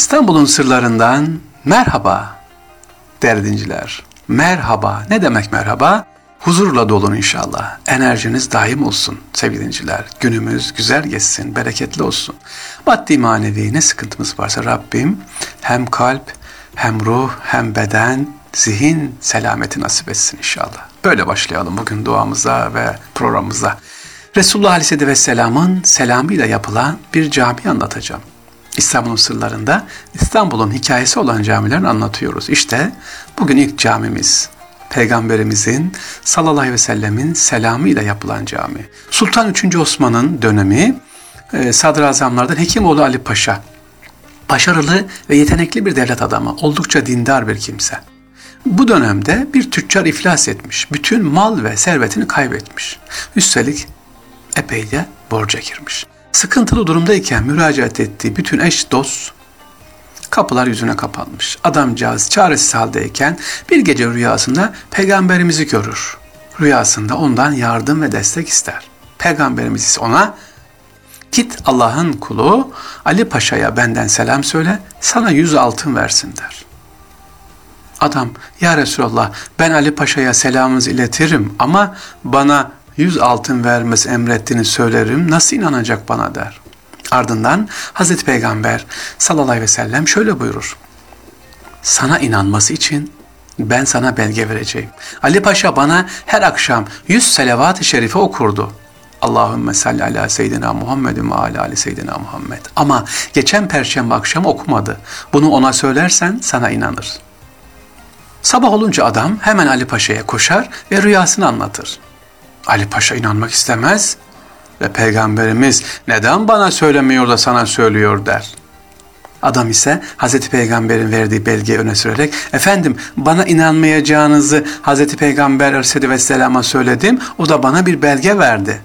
İstanbul'un sırlarından merhaba derdinciler. Merhaba. Ne demek merhaba? Huzurla dolun inşallah. Enerjiniz daim olsun sevgili dinciler. Günümüz güzel geçsin, bereketli olsun. Maddi manevi ne sıkıntımız varsa Rabbim hem kalp, hem ruh, hem beden, zihin selameti nasip etsin inşallah. Böyle başlayalım bugün duamıza ve programımıza. Resulullah Aleyhisselatü Vesselam'ın selamıyla yapılan bir cami anlatacağım. İstanbul'un sırlarında İstanbul'un hikayesi olan camilerini anlatıyoruz. İşte bugün ilk camimiz Peygamberimizin sallallahu aleyhi ve sellemin selamıyla yapılan cami. Sultan 3. Osman'ın dönemi e, sadrazamlardan Hekimoğlu Ali Paşa. Başarılı ve yetenekli bir devlet adamı, oldukça dindar bir kimse. Bu dönemde bir tüccar iflas etmiş, bütün mal ve servetini kaybetmiş. Üstelik epey de borca girmiş. Sıkıntılı durumdayken müracaat ettiği bütün eş dost kapılar yüzüne kapanmış. Adamcağız çaresiz haldeyken bir gece rüyasında peygamberimizi görür. Rüyasında ondan yardım ve destek ister. Peygamberimiz ise ona git Allah'ın kulu Ali Paşa'ya benden selam söyle sana yüz altın versin der. Adam ya Resulallah ben Ali Paşa'ya selamınızı iletirim ama bana yüz altın vermesi emrettiğini söylerim nasıl inanacak bana der. Ardından Hazreti Peygamber sallallahu aleyhi ve sellem şöyle buyurur. Sana inanması için ben sana belge vereceğim. Ali Paşa bana her akşam yüz selavat-ı şerife okurdu. Allahümme salli ala seyyidina Muhammedin ve ala ali seyyidina Muhammed. Ama geçen perşembe akşam okumadı. Bunu ona söylersen sana inanır. Sabah olunca adam hemen Ali Paşa'ya koşar ve rüyasını anlatır. Ali Paşa inanmak istemez ve Peygamberimiz neden bana söylemiyor da sana söylüyor der. Adam ise Hazreti Peygamber'in verdiği belgeyi öne sürerek efendim bana inanmayacağınızı Hazreti Peygamber Aleyhisselatü Vesselam'a söyledim o da bana bir belge verdi.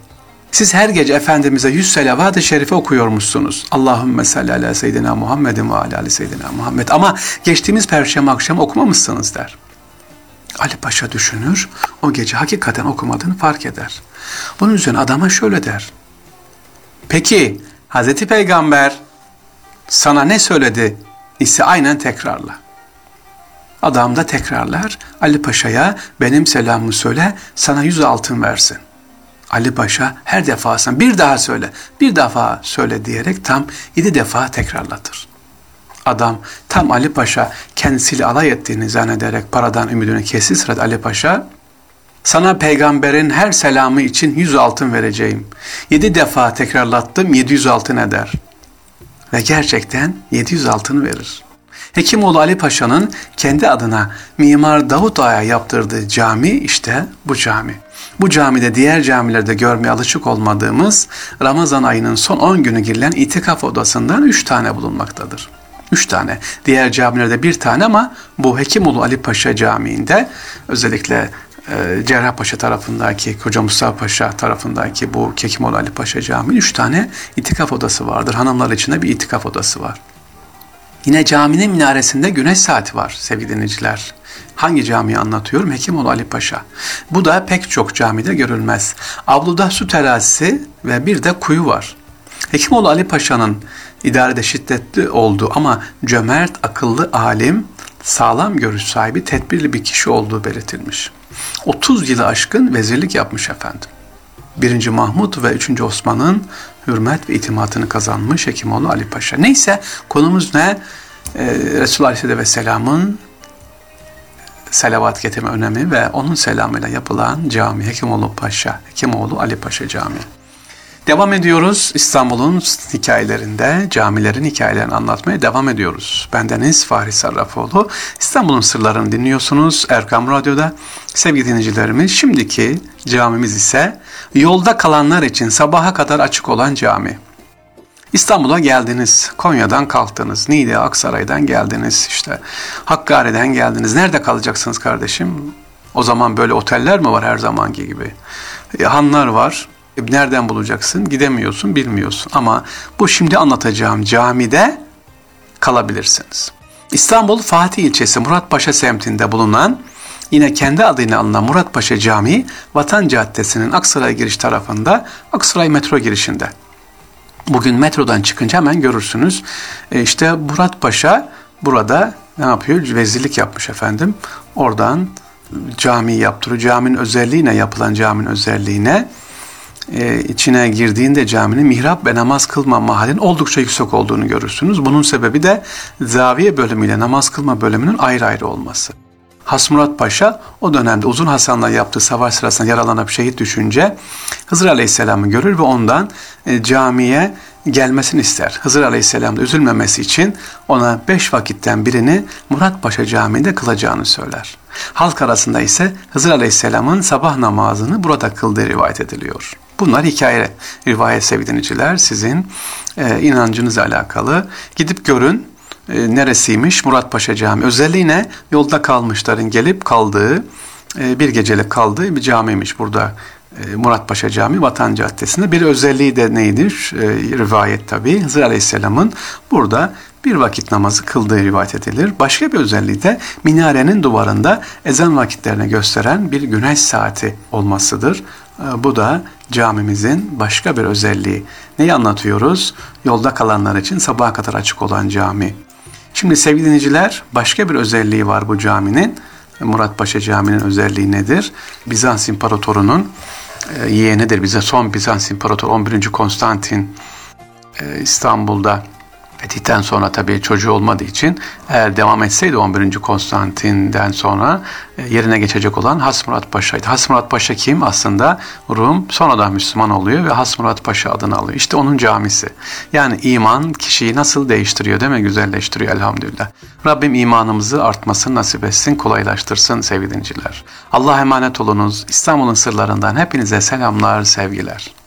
Siz her gece Efendimiz'e yüz selavat-ı şerife okuyormuşsunuz. Allahümme salli ala seyyidina Muhammedin ve ala seyyidina Muhammed. Ama geçtiğimiz perşembe akşam okumamışsınız der. Ali Paşa düşünür, o gece hakikaten okumadığını fark eder. Bunun üzerine adama şöyle der. Peki Hazreti Peygamber sana ne söyledi ise aynen tekrarla. Adam da tekrarlar. Ali Paşa'ya benim selamımı söyle sana yüz altın versin. Ali Paşa her defasında bir daha söyle, bir defa söyle diyerek tam yedi defa tekrarlatır. Adam tam Ali Paşa kendisiyle alay ettiğini zannederek paradan ümidini kesti sırada Ali Paşa sana peygamberin her selamı için yüz altın vereceğim. Yedi defa tekrarlattım yedi yüz altın eder. Ve gerçekten yedi yüz altını verir. Hekimoğlu Ali Paşa'nın kendi adına Mimar Davut Ağa'ya yaptırdığı cami işte bu cami. Bu camide diğer camilerde görmeye alışık olmadığımız Ramazan ayının son 10 günü girilen itikaf odasından 3 tane bulunmaktadır. 3 tane. Diğer camilerde bir tane ama bu Hekimoğlu Ali Paşa Camii'nde özellikle e, Cerrahpaşa tarafındaki, Koca Mustafa Paşa tarafındaki bu Hekimoğlu Ali Paşa Camii 3 tane itikaf odası vardır. Hanımlar için de bir itikaf odası var. Yine caminin minaresinde güneş saati var sevgili dinleyiciler. Hangi camiyi anlatıyorum? Hekimoğlu Ali Paşa. Bu da pek çok camide görülmez. Avluda su terazisi ve bir de kuyu var. Hekimoğlu Ali Paşa'nın idarede şiddetli olduğu ama cömert, akıllı, alim, sağlam görüş sahibi, tedbirli bir kişi olduğu belirtilmiş. 30 yılı aşkın vezirlik yapmış efendim. 1. Mahmut ve 3. Osman'ın hürmet ve itimatını kazanmış Hekimoğlu Ali Paşa. Neyse konumuz ne? Ee, Resulullah Aleyhisselatü Vesselam'ın selavat getirme önemi ve onun selamıyla yapılan cami Hekimoğlu Paşa, Hekimoğlu Ali Paşa Camii. Devam ediyoruz İstanbul'un hikayelerinde, camilerin hikayelerini anlatmaya devam ediyoruz. Bendeniz Fahri Sarrafoğlu. İstanbul'un sırlarını dinliyorsunuz Erkam Radyo'da. Sevgili dinleyicilerimiz, şimdiki camimiz ise yolda kalanlar için sabaha kadar açık olan cami. İstanbul'a geldiniz, Konya'dan kalktınız, Niğde, Aksaray'dan geldiniz, işte Hakkari'den geldiniz. Nerede kalacaksınız kardeşim? O zaman böyle oteller mi var her zamanki gibi? E, hanlar var, nereden bulacaksın? Gidemiyorsun, bilmiyorsun. Ama bu şimdi anlatacağım camide kalabilirsiniz. İstanbul Fatih ilçesi Muratpaşa semtinde bulunan yine kendi adıyla alınan Muratpaşa Camii Vatan Caddesi'nin Aksaray giriş tarafında Aksaray metro girişinde. Bugün metrodan çıkınca hemen görürsünüz. E işte Murat Paşa burada ne yapıyor? Vezirlik yapmış efendim. Oradan cami yaptırıyor. Caminin özelliğine yapılan caminin özelliğine e, içine girdiğinde caminin mihrap ve namaz kılma mahallinin oldukça yüksek olduğunu görürsünüz. Bunun sebebi de zaviye bölümüyle namaz kılma bölümünün ayrı ayrı olması. Hasmurat Paşa o dönemde Uzun Hasan'la yaptığı savaş sırasında yaralanıp şehit düşünce Hızır Aleyhisselam'ı görür ve ondan e, camiye gelmesini ister. Hızır Aleyhisselam da üzülmemesi için ona beş vakitten birini Murat Paşa Camii'nde kılacağını söyler. Halk arasında ise Hızır Aleyhisselam'ın sabah namazını burada kıldığı rivayet ediliyor. Bunlar hikaye, rivayet sevgiliciler sizin e, inancınızla alakalı. Gidip görün e, neresiymiş Murat Paşa Camii. Özelliği ne? Yolda kalmışların gelip kaldığı, e, bir gecelik kaldığı bir camiymiş burada. E, Murat Paşa Camii Vatan Caddesi'nde bir özelliği de neydir? E, rivayet tabi. Hızır Aleyhisselam'ın burada bir vakit namazı kıldığı rivayet edilir. Başka bir özelliği de minarenin duvarında ezan vakitlerini gösteren bir güneş saati olmasıdır. E, bu da camimizin başka bir özelliği. Neyi anlatıyoruz? Yolda kalanlar için sabaha kadar açık olan cami. Şimdi sevgili dinleyiciler başka bir özelliği var bu caminin. Murat Paşa Camii'nin özelliği nedir? Bizans İmparatoru'nun e, yeğenidir. Bize son Bizans İmparatoru 11. Konstantin e, İstanbul'da Fetih'ten sonra tabii çocuğu olmadığı için eğer devam etseydi 11. Konstantin'den sonra e, yerine geçecek olan Hasmurat Paşa'ydı. Hasmurat Paşa kim? Aslında Rum sonradan Müslüman oluyor ve Hasmurat Paşa adını alıyor. İşte onun camisi. Yani iman kişiyi nasıl değiştiriyor değil mi? Güzelleştiriyor elhamdülillah. Rabbim imanımızı artmasını nasip etsin, kolaylaştırsın sevgili dinciler. Allah'a emanet olunuz. İstanbul'un sırlarından hepinize selamlar, sevgiler.